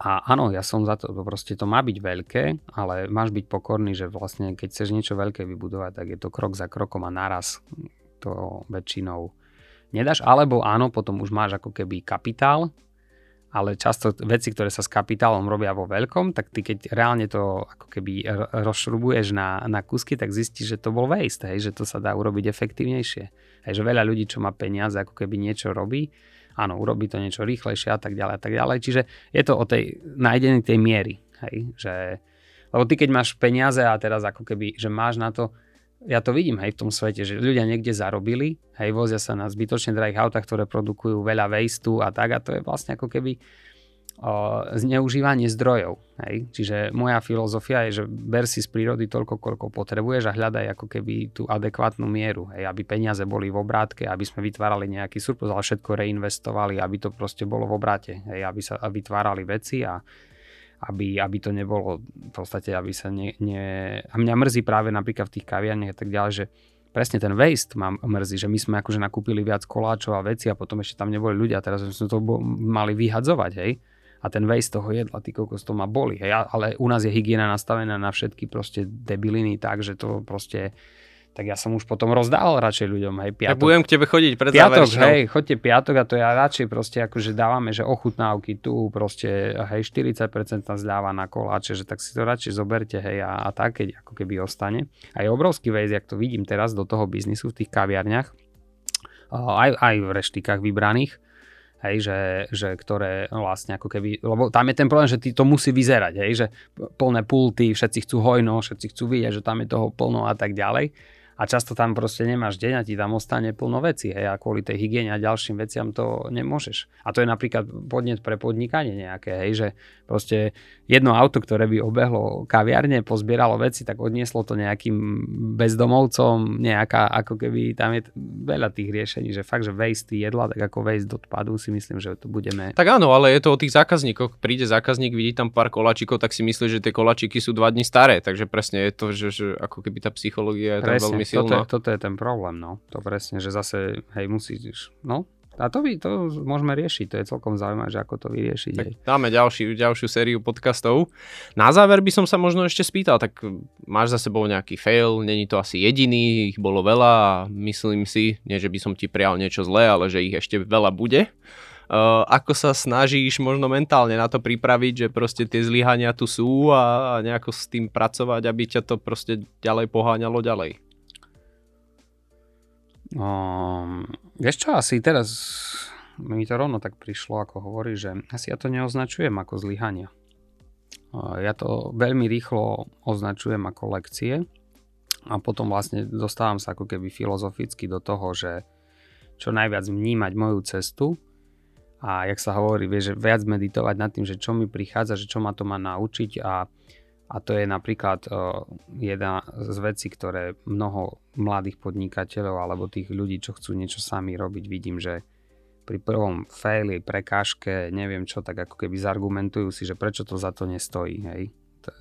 a áno, ja som za to, proste to má byť veľké, ale máš byť pokorný, že vlastne keď chceš niečo veľké vybudovať, tak je to krok za krokom a naraz to väčšinou nedáš, alebo áno, potom už máš ako keby kapitál, ale často veci, ktoré sa s kapitálom robia vo veľkom, tak ty keď reálne to ako keby rozšrubuješ na, na kusky, tak zistíš, že to bol waste, hej, že to sa dá urobiť efektívnejšie. Hej, že veľa ľudí, čo má peniaze, ako keby niečo robí, áno, urobí to niečo rýchlejšie a tak ďalej a tak ďalej. Čiže je to o tej nájdení tej miery, hej, že lebo ty keď máš peniaze a teraz ako keby, že máš na to, ja to vidím hej v tom svete, že ľudia niekde zarobili, hej, vozia sa na zbytočne drahých autách, ktoré produkujú veľa wasteu a tak a to je vlastne ako keby zneužívanie zdrojov. Hej. Čiže moja filozofia je, že ber si z prírody toľko, koľko potrebuješ a hľadaj ako keby tú adekvátnu mieru, hej, aby peniaze boli v obrátke, aby sme vytvárali nejaký surplus, ale všetko reinvestovali, aby to proste bolo v obráte, hej, aby sa vytvárali veci a aby, aby to nebolo v podstate, aby sa ne, ne... A mňa mrzí práve napríklad v tých kaviarniach a tak ďalej, že presne ten waste ma mrzí, že my sme akože nakúpili viac koláčov a veci a potom ešte tam neboli ľudia, teraz sme to mali vyhadzovať, hej. A ten waste toho jedla, ty kokos, to ma boli, hej. Ale u nás je hygiena nastavená na všetky proste debiliny tak, že to proste tak ja som už potom rozdával radšej ľuďom, hej, piatok. Tak budem k tebe chodiť pred Piatok, hej, chodte piatok a to ja radšej proste akože dávame, že ochutnávky tu proste, hej, 40% zľava na koláče, že tak si to radšej zoberte, hej, a, a tak, keď ako keby ostane. A je obrovský vejz, jak to vidím teraz do toho biznisu v tých kaviarniach, aj, aj v reštikách vybraných, hej, že, že ktoré vlastne ako keby, lebo tam je ten problém, že ty to musí vyzerať, hej, že plné pulty, všetci chcú hojno, všetci chcú vidieť, že tam je toho plno a tak ďalej a často tam proste nemáš deň a ti tam ostane plno veci, hej, a kvôli tej hygiene a ďalším veciam to nemôžeš. A to je napríklad podnet pre podnikanie nejaké, hej, že proste jedno auto, ktoré by obehlo kaviarne, pozbieralo veci, tak odnieslo to nejakým bezdomovcom, nejaká, ako keby tam je veľa tých riešení, že fakt, že waste jedla, tak ako waste odpadu si myslím, že to budeme... Tak áno, ale je to o tých zákazníkoch. Príde zákazník, vidí tam pár koláčikov, tak si myslí, že tie koláčiky sú dva dní staré, takže presne je to, že, že ako keby tá psychológia je tam veľmi silná. Toto, je, toto je ten problém, no. To presne, že zase, hej, musíš, no, a to, by, to môžeme riešiť, to je celkom zaujímavé, že ako to vyriešiť. Tak dáme ďalší, ďalšiu sériu podcastov. Na záver by som sa možno ešte spýtal, tak máš za sebou nejaký fail, není to asi jediný, ich bolo veľa a myslím si, nie že by som ti prial niečo zlé, ale že ich ešte veľa bude. Uh, ako sa snažíš možno mentálne na to pripraviť, že proste tie zlyhania tu sú a, a nejako s tým pracovať, aby ťa to proste ďalej poháňalo ďalej? Um, vieš čo, asi teraz mi to rovno tak prišlo, ako hovorí, že asi ja to neoznačujem ako zlyhania. Ja to veľmi rýchlo označujem ako lekcie a potom vlastne dostávam sa ako keby filozoficky do toho, že čo najviac vnímať moju cestu a jak sa hovorí, vieš, že viac meditovať nad tým, že čo mi prichádza, že čo ma to má naučiť a a to je napríklad uh, jedna z vecí, ktoré mnoho mladých podnikateľov alebo tých ľudí, čo chcú niečo sami robiť, vidím, že pri prvom faili, prekážke, neviem čo, tak ako keby zargumentujú si, že prečo to za to nestojí, hej.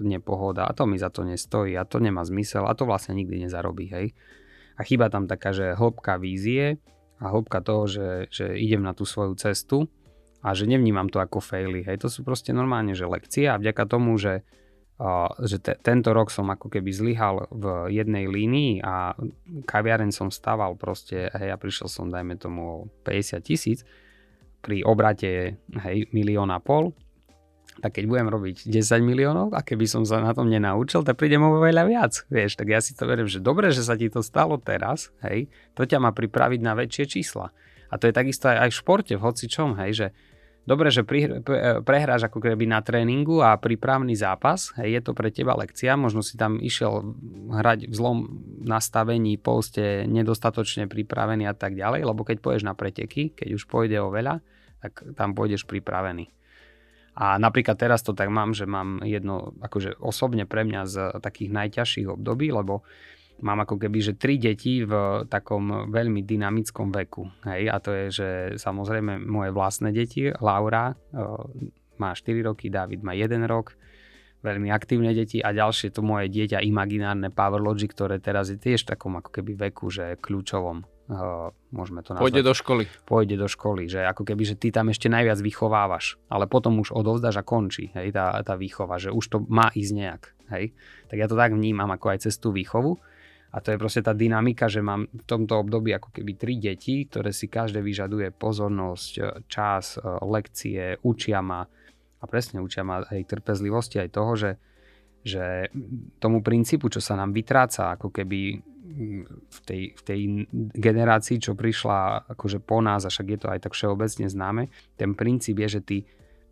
Nepohoda, a to mi za to nestojí, a to nemá zmysel, a to vlastne nikdy nezarobí, hej. A chyba tam taká, že hĺbka vízie a hĺbka toho, že, že idem na tú svoju cestu a že nevnímam to ako faily, hej. To sú proste normálne, že lekcie a vďaka tomu, že že te, tento rok som ako keby zlyhal v jednej línii a kaviareň som staval proste, hej, a prišiel som, dajme tomu, 50 tisíc pri obrate, hej, milión a pol, tak keď budem robiť 10 miliónov a keby som sa na tom nenaučil, tak prídem o veľa viac, vieš, tak ja si to verím, že dobre, že sa ti to stalo teraz, hej, to ťa má pripraviť na väčšie čísla. A to je takisto aj, aj v športe, v hocičom, hej, že dobre, že prehráš ako keby na tréningu a prípravný zápas, hej, je to pre teba lekcia, možno si tam išiel hrať v zlom nastavení, poste nedostatočne pripravený a tak ďalej, lebo keď pôjdeš na preteky, keď už pôjde o veľa, tak tam pôjdeš pripravený. A napríklad teraz to tak mám, že mám jedno, akože osobne pre mňa z takých najťažších období, lebo mám ako keby, že tri deti v takom veľmi dynamickom veku. Hej? A to je, že samozrejme moje vlastné deti, Laura má 4 roky, David má 1 rok, veľmi aktívne deti a ďalšie to moje dieťa imaginárne Power Logic, ktoré teraz je tiež v takom ako keby veku, že kľúčovom uh, môžeme to nazvať. Pôjde do školy. Pôjde do školy, že ako keby, že ty tam ešte najviac vychovávaš, ale potom už odovzdáš a končí, hej, tá, tá výchova, že už to má ísť nejak, hej. Tak ja to tak vnímam ako aj cez tú výchovu a to je proste tá dynamika, že mám v tomto období ako keby tri deti, ktoré si každé vyžaduje pozornosť, čas, lekcie, učia ma. A presne učia ma aj trpezlivosti, aj toho, že, že tomu princípu, čo sa nám vytráca ako keby v tej, v tej generácii, čo prišla akože po nás, a však je to aj tak všeobecne známe, ten princíp je, že ty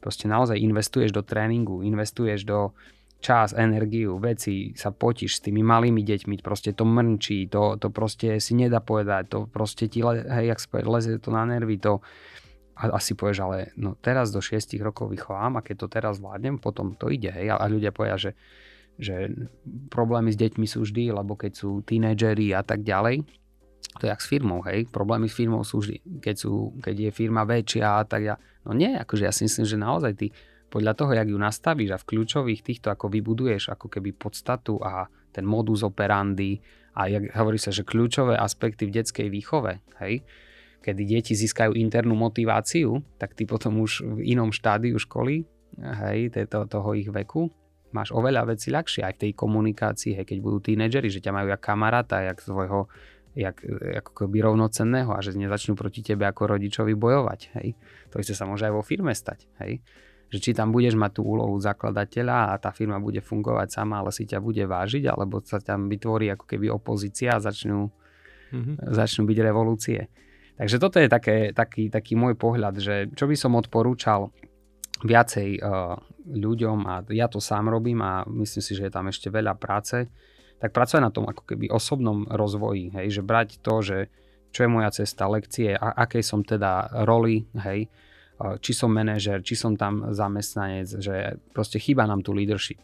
proste naozaj investuješ do tréningu, investuješ do čas, energiu, veci, sa potíš s tými malými deťmi, proste to mrnčí, to, to proste si nedá povedať, to proste ti, le, hej, jak spovedať, leze to na nervy, to a asi povieš, ale no teraz do 6 rokov vychovám a keď to teraz zvládnem, potom to ide, hej, a ľudia povedia, že že problémy s deťmi sú vždy, lebo keď sú tínedžeri a tak ďalej, to je jak s firmou, hej, problémy s firmou sú vždy, keď, sú, keď je firma väčšia a tak ďalej. No nie, akože ja si myslím, že naozaj ty podľa toho, jak ju nastavíš a v kľúčových týchto ako vybuduješ ako keby podstatu a ten modus operandi a jak hovorí sa, že kľúčové aspekty v detskej výchove, hej, kedy deti získajú internú motiváciu, tak ty potom už v inom štádiu školy, hej, toho, toho ich veku, máš oveľa veci ľahšie aj v tej komunikácii, hej, keď budú tínedžeri, že ťa majú jak kamaráta, jak svojho jak, ako keby rovnocenného a že nezačnú proti tebe ako rodičovi bojovať. Hej. To isté sa môže aj vo firme stať. Hej. Že či tam budeš mať tú úlohu zakladateľa a tá firma bude fungovať sama, ale si ťa bude vážiť, alebo sa tam vytvorí ako keby opozícia a začnú, mm-hmm. začnú byť revolúcie. Takže toto je také, taký, taký môj pohľad, že čo by som odporúčal viacej uh, ľuďom a ja to sám robím a myslím si, že je tam ešte veľa práce, tak pracuje na tom ako keby osobnom rozvoji, hej, že brať to, že čo je moja cesta, lekcie, a akej som teda roli, hej, či som manažer, či som tam zamestnanec, že proste chýba nám tu leadership.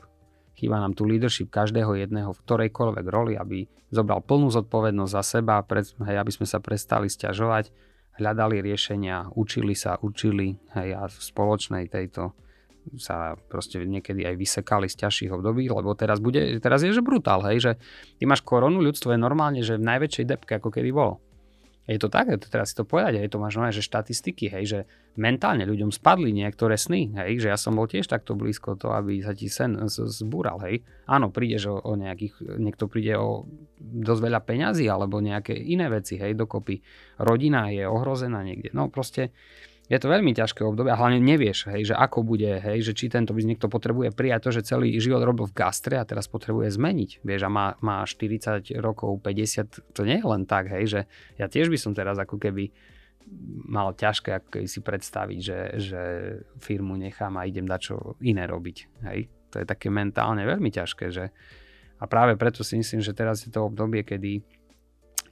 Chýba nám tu leadership každého jedného v ktorejkoľvek roli, aby zobral plnú zodpovednosť za seba, hej, aby sme sa prestali stiažovať, hľadali riešenia, učili sa, učili hej, a v spoločnej tejto sa proste niekedy aj vysekali z ťažších období, lebo teraz, bude, teraz je že brutál, hej, že ty máš koronu, ľudstvo je normálne, že v najväčšej depke ako kedy bolo. Je to tak, teraz si to povedať, je to máš nové, že štatistiky, hej, že mentálne ľuďom spadli niektoré sny, hej, že ja som bol tiež takto blízko to, aby sa ti sen zbúral, hej. Áno, prídeš o, o nejakých, niekto príde o dosť veľa peňazí alebo nejaké iné veci, hej, dokopy. Rodina je ohrozená niekde, no proste je to veľmi ťažké obdobie a hlavne nevieš, hej, že ako bude, hej, že či tento by niekto potrebuje prijať to, že celý život robil v gastre a teraz potrebuje zmeniť, vieš, a má, má 40 rokov, 50, to nie je len tak, hej, že ja tiež by som teraz ako keby mal ťažké ako keby si predstaviť, že, že firmu nechám a idem dať čo iné robiť, hej. To je také mentálne veľmi ťažké, že a práve preto si myslím, že teraz je to obdobie, kedy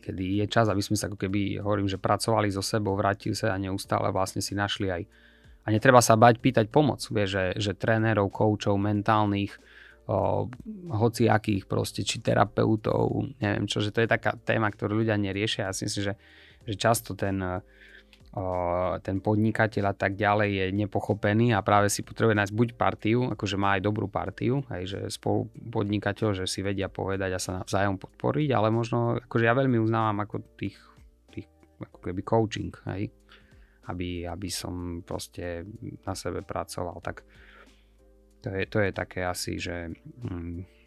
kedy je čas, aby sme sa ako keby, hovorím, že pracovali so sebou, vrátili sa a neustále vlastne si našli aj a netreba sa bať pýtať pomoc, vie, že, že trénerov, koučov, mentálnych, o, hociakých proste, či terapeutov, neviem čo, že to je taká téma, ktorú ľudia neriešia. Ja si myslím, že, že často ten ten podnikateľ a tak ďalej je nepochopený a práve si potrebuje nájsť buď partiu, akože má aj dobrú partiu, hej, že spolu podnikateľ, že si vedia povedať a sa navzájom podporiť, ale možno, akože ja veľmi uznávam ako tých, tých ako keby coaching, hej, aby, aby som proste na sebe pracoval, tak to je, to je také asi, že mm,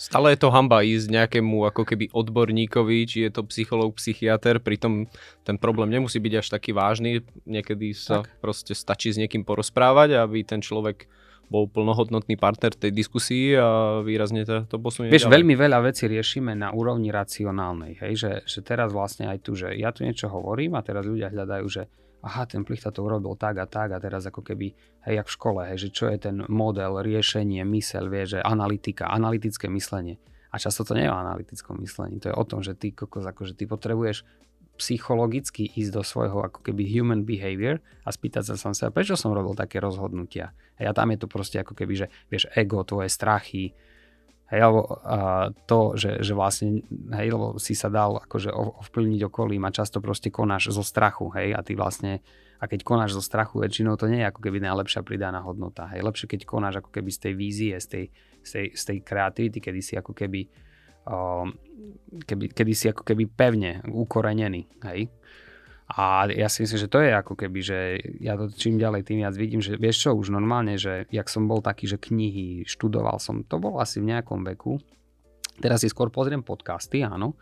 stále je to hamba ísť nejakému ako keby odborníkovi, či je to psychológ, psychiatr, pritom ten problém nemusí byť až taký vážny, niekedy sa tak. proste stačí s niekým porozprávať, aby ten človek bol plnohodnotný partner tej diskusii a výrazne to, to posunie Vieš, ďalej. veľmi veľa vecí riešime na úrovni racionálnej, hej, že, že teraz vlastne aj tu, že ja tu niečo hovorím a teraz ľudia hľadajú, že aha, ten plichta to urobil tak a tak a teraz ako keby, hej, jak v škole, hej, že čo je ten model, riešenie, mysel, vie, že analytika, analytické myslenie. A často to nie je o analytickom myslení, to je o tom, že ty kokos, akože ty potrebuješ psychologicky ísť do svojho ako keby human behavior a spýtať sa sám seba, prečo som robil také rozhodnutia. Hej, a tam je to proste ako keby, že vieš, ego, tvoje strachy, hej, alebo a, to, že, že vlastne, hej, lebo si sa dal akože ovplyvniť okolím a často proste konáš zo strachu, hej, a ty vlastne, a keď konáš zo strachu, väčšinou to nie je ako keby najlepšia pridaná hodnota, hej, lepšie keď konáš ako keby z tej vízie, z tej, z tej, z tej kreativity, kedy si ako keby keby, kedy si ako keby pevne ukorenený, hej. A ja si myslím, že to je ako keby, že ja to čím ďalej tým viac vidím, že vieš čo, už normálne, že jak som bol taký, že knihy, študoval som, to bol asi v nejakom veku. Teraz si skôr pozriem podcasty, áno,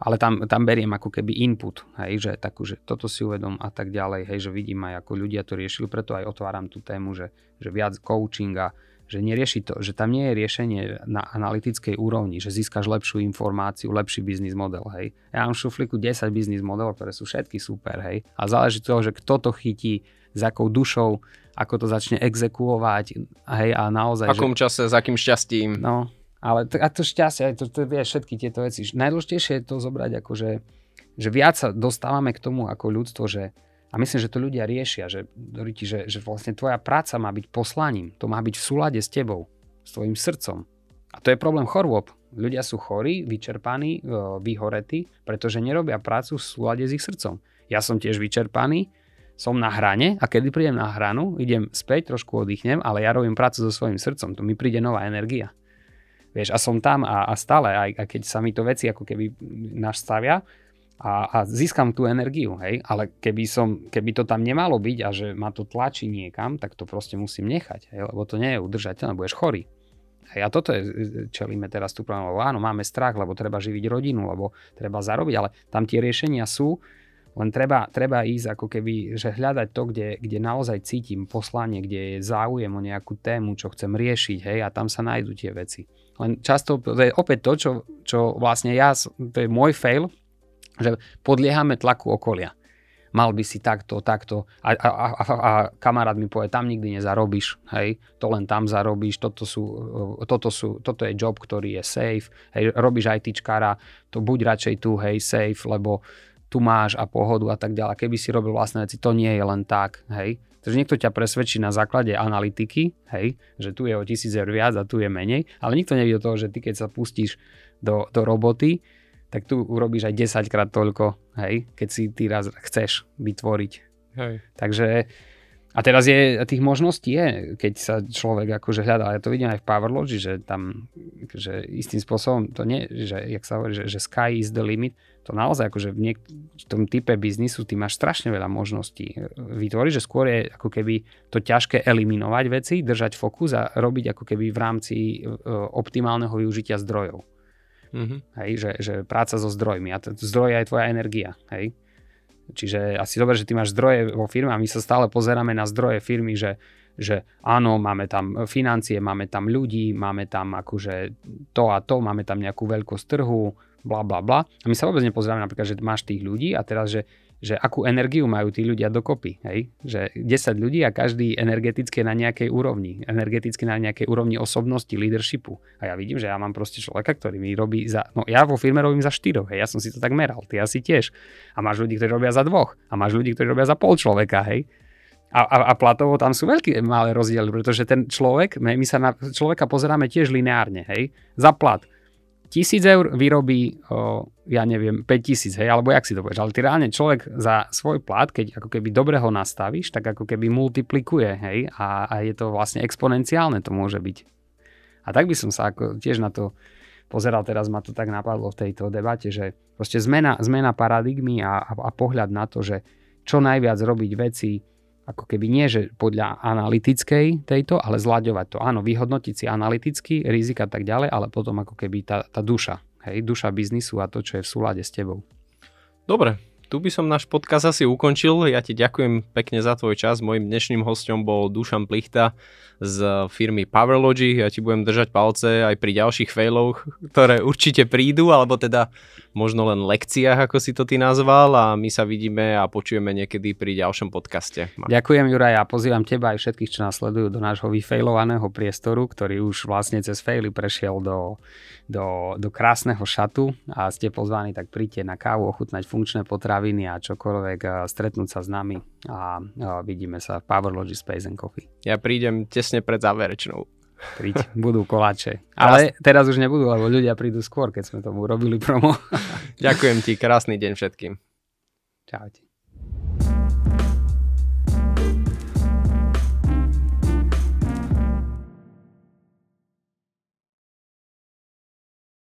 ale tam, tam beriem ako keby input, hej, že takú, že toto si uvedom a tak ďalej, hej, že vidím aj ako ľudia to riešili, preto aj otváram tú tému, že, že viac coachinga, že nerieši to, že tam nie je riešenie na analytickej úrovni, že získaš lepšiu informáciu, lepší biznis model, hej. Ja mám v šuflíku 10 biznis modelov, ktoré sú všetky super, hej. A záleží toho, že kto to chytí, s akou dušou, ako to začne exekuovať, hej, a naozaj... V akom že... čase, s akým šťastím. No, ale to, a to šťastie, to, to vieš všetky tieto veci. Najdôležitejšie je to zobrať ako, že, že viac sa dostávame k tomu ako ľudstvo, že a myslím, že to ľudia riešia, že, že, že vlastne tvoja práca má byť poslaním, to má byť v súlade s tebou, s tvojim srdcom. A to je problém chorôb. Ľudia sú chorí, vyčerpaní, e, vyhoretí, pretože nerobia prácu v súlade s ich srdcom. Ja som tiež vyčerpaný, som na hrane a kedy prídem na hranu, idem späť, trošku oddychnem, ale ja robím prácu so svojím srdcom, tu mi príde nová energia. Vieš, a som tam a, a stále, aj, aj keď sa mi to veci ako keby nastavia, a, a získam tú energiu, hej, ale keby, som, keby to tam nemalo byť a že ma to tlačí niekam, tak to proste musím nechať, hej, lebo to nie je udržateľné, budeš chorý. Hej, a toto je, čelíme teraz tu problém, lebo áno, máme strach, lebo treba živiť rodinu, lebo treba zarobiť, ale tam tie riešenia sú, len treba, treba ísť ako keby, že hľadať to, kde, kde naozaj cítim poslanie, kde je záujem o nejakú tému, čo chcem riešiť, hej, a tam sa nájdú tie veci. Len často, to je opäť to, čo, čo vlastne ja, to je môj fail, že podliehame tlaku okolia. Mal by si takto, takto a, a, a, a kamarát mi povie, tam nikdy nezarobíš, hej, to len tam zarobíš, toto, sú, toto, sú, toto je job, ktorý je safe, hej, robíš ITčkára, to buď radšej tu, hej, safe, lebo tu máš a pohodu a tak ďalej. Keby si robil vlastné veci, to nie je len tak, hej. Takže niekto ťa presvedčí na základe analytiky, hej, že tu je o tisíc eur viac a tu je menej, ale nikto neví do toho, že ty keď sa pustíš do, do roboty, tak tu urobíš aj 10 krát toľko, hej, keď si ty raz chceš vytvoriť. Hej. Takže a teraz je, tých možností je, keď sa človek akože hľadá, ja to vidím aj v Powerlogi, že tam, že istým spôsobom, to nie, že, jak sa hovorí, že, že sky is the limit, to naozaj akože v, niek- v tom type biznisu ty máš strašne veľa možností vytvoriť, že skôr je ako keby to ťažké eliminovať veci, držať fokus a robiť ako keby v rámci uh, optimálneho využitia zdrojov. Mm-hmm. Hej, že, že práca so zdrojmi a t- zdroj je aj tvoja energia. Hej. Čiže asi dobre, že ty máš zdroje vo firme a my sa stále pozeráme na zdroje firmy, že, že áno, máme tam financie, máme tam ľudí, máme tam akože to a to, máme tam nejakú veľkosť trhu, bla bla bla. A my sa vôbec nepozeráme napríklad, že máš tých ľudí a teraz, že že akú energiu majú tí ľudia dokopy. Hej? Že 10 ľudí a každý energeticky na nejakej úrovni. Energeticky na nejakej úrovni osobnosti, leadershipu. A ja vidím, že ja mám proste človeka, ktorý mi robí za... No ja vo firme robím za štyroch, hej? ja som si to tak meral, ty asi tiež. A máš ľudí, ktorí robia za dvoch. A máš ľudí, ktorí robia za pol človeka, hej? A, a, a platovo tam sú veľké malé rozdiely, pretože ten človek, my sa na človeka pozeráme tiež lineárne, hej? Za plat tisíc eur vyrobí, o, ja neviem, 5 tisíc, hej, alebo jak si to povieš, ale ty reálne človek za svoj plat, keď ako keby dobre ho nastavíš, tak ako keby multiplikuje, hej, a, a je to vlastne exponenciálne to môže byť. A tak by som sa ako tiež na to pozeral, teraz ma to tak napadlo v tejto debate, že proste zmena, zmena paradigmy a, a, a pohľad na to, že čo najviac robiť veci ako keby nie, že podľa analytickej tejto, ale zlaďovať to. Áno, vyhodnotiť si analyticky, rizika tak ďalej, ale potom ako keby tá, tá duša, hej, duša biznisu a to, čo je v súlade s tebou. Dobre, tu by som náš podcast asi ukončil. Ja ti ďakujem pekne za tvoj čas. Mojím dnešným hostom bol Dušan Plichta z firmy Powerlogy. Ja ti budem držať palce aj pri ďalších failoch, ktoré určite prídu, alebo teda možno len lekciách, ako si to ty nazval a my sa vidíme a počujeme niekedy pri ďalšom podcaste. Ďakujem Juraj a pozývam teba aj všetkých, čo nás sledujú do nášho vyfailovaného priestoru, ktorý už vlastne cez faily prešiel do, do, do krásneho šatu a ste pozvaní, tak príďte na kávu, ochutnať funkčné potraviny a čokoľvek, stretnúť sa s nami a, a vidíme sa v Powerlogy Space and Coffee. Ja prídem tesne pred záverečnou. Príď, budú koláče. Ale teraz už nebudú, lebo ľudia prídu skôr, keď sme tomu robili promo. Ďakujem ti, krásny deň všetkým. Čaute.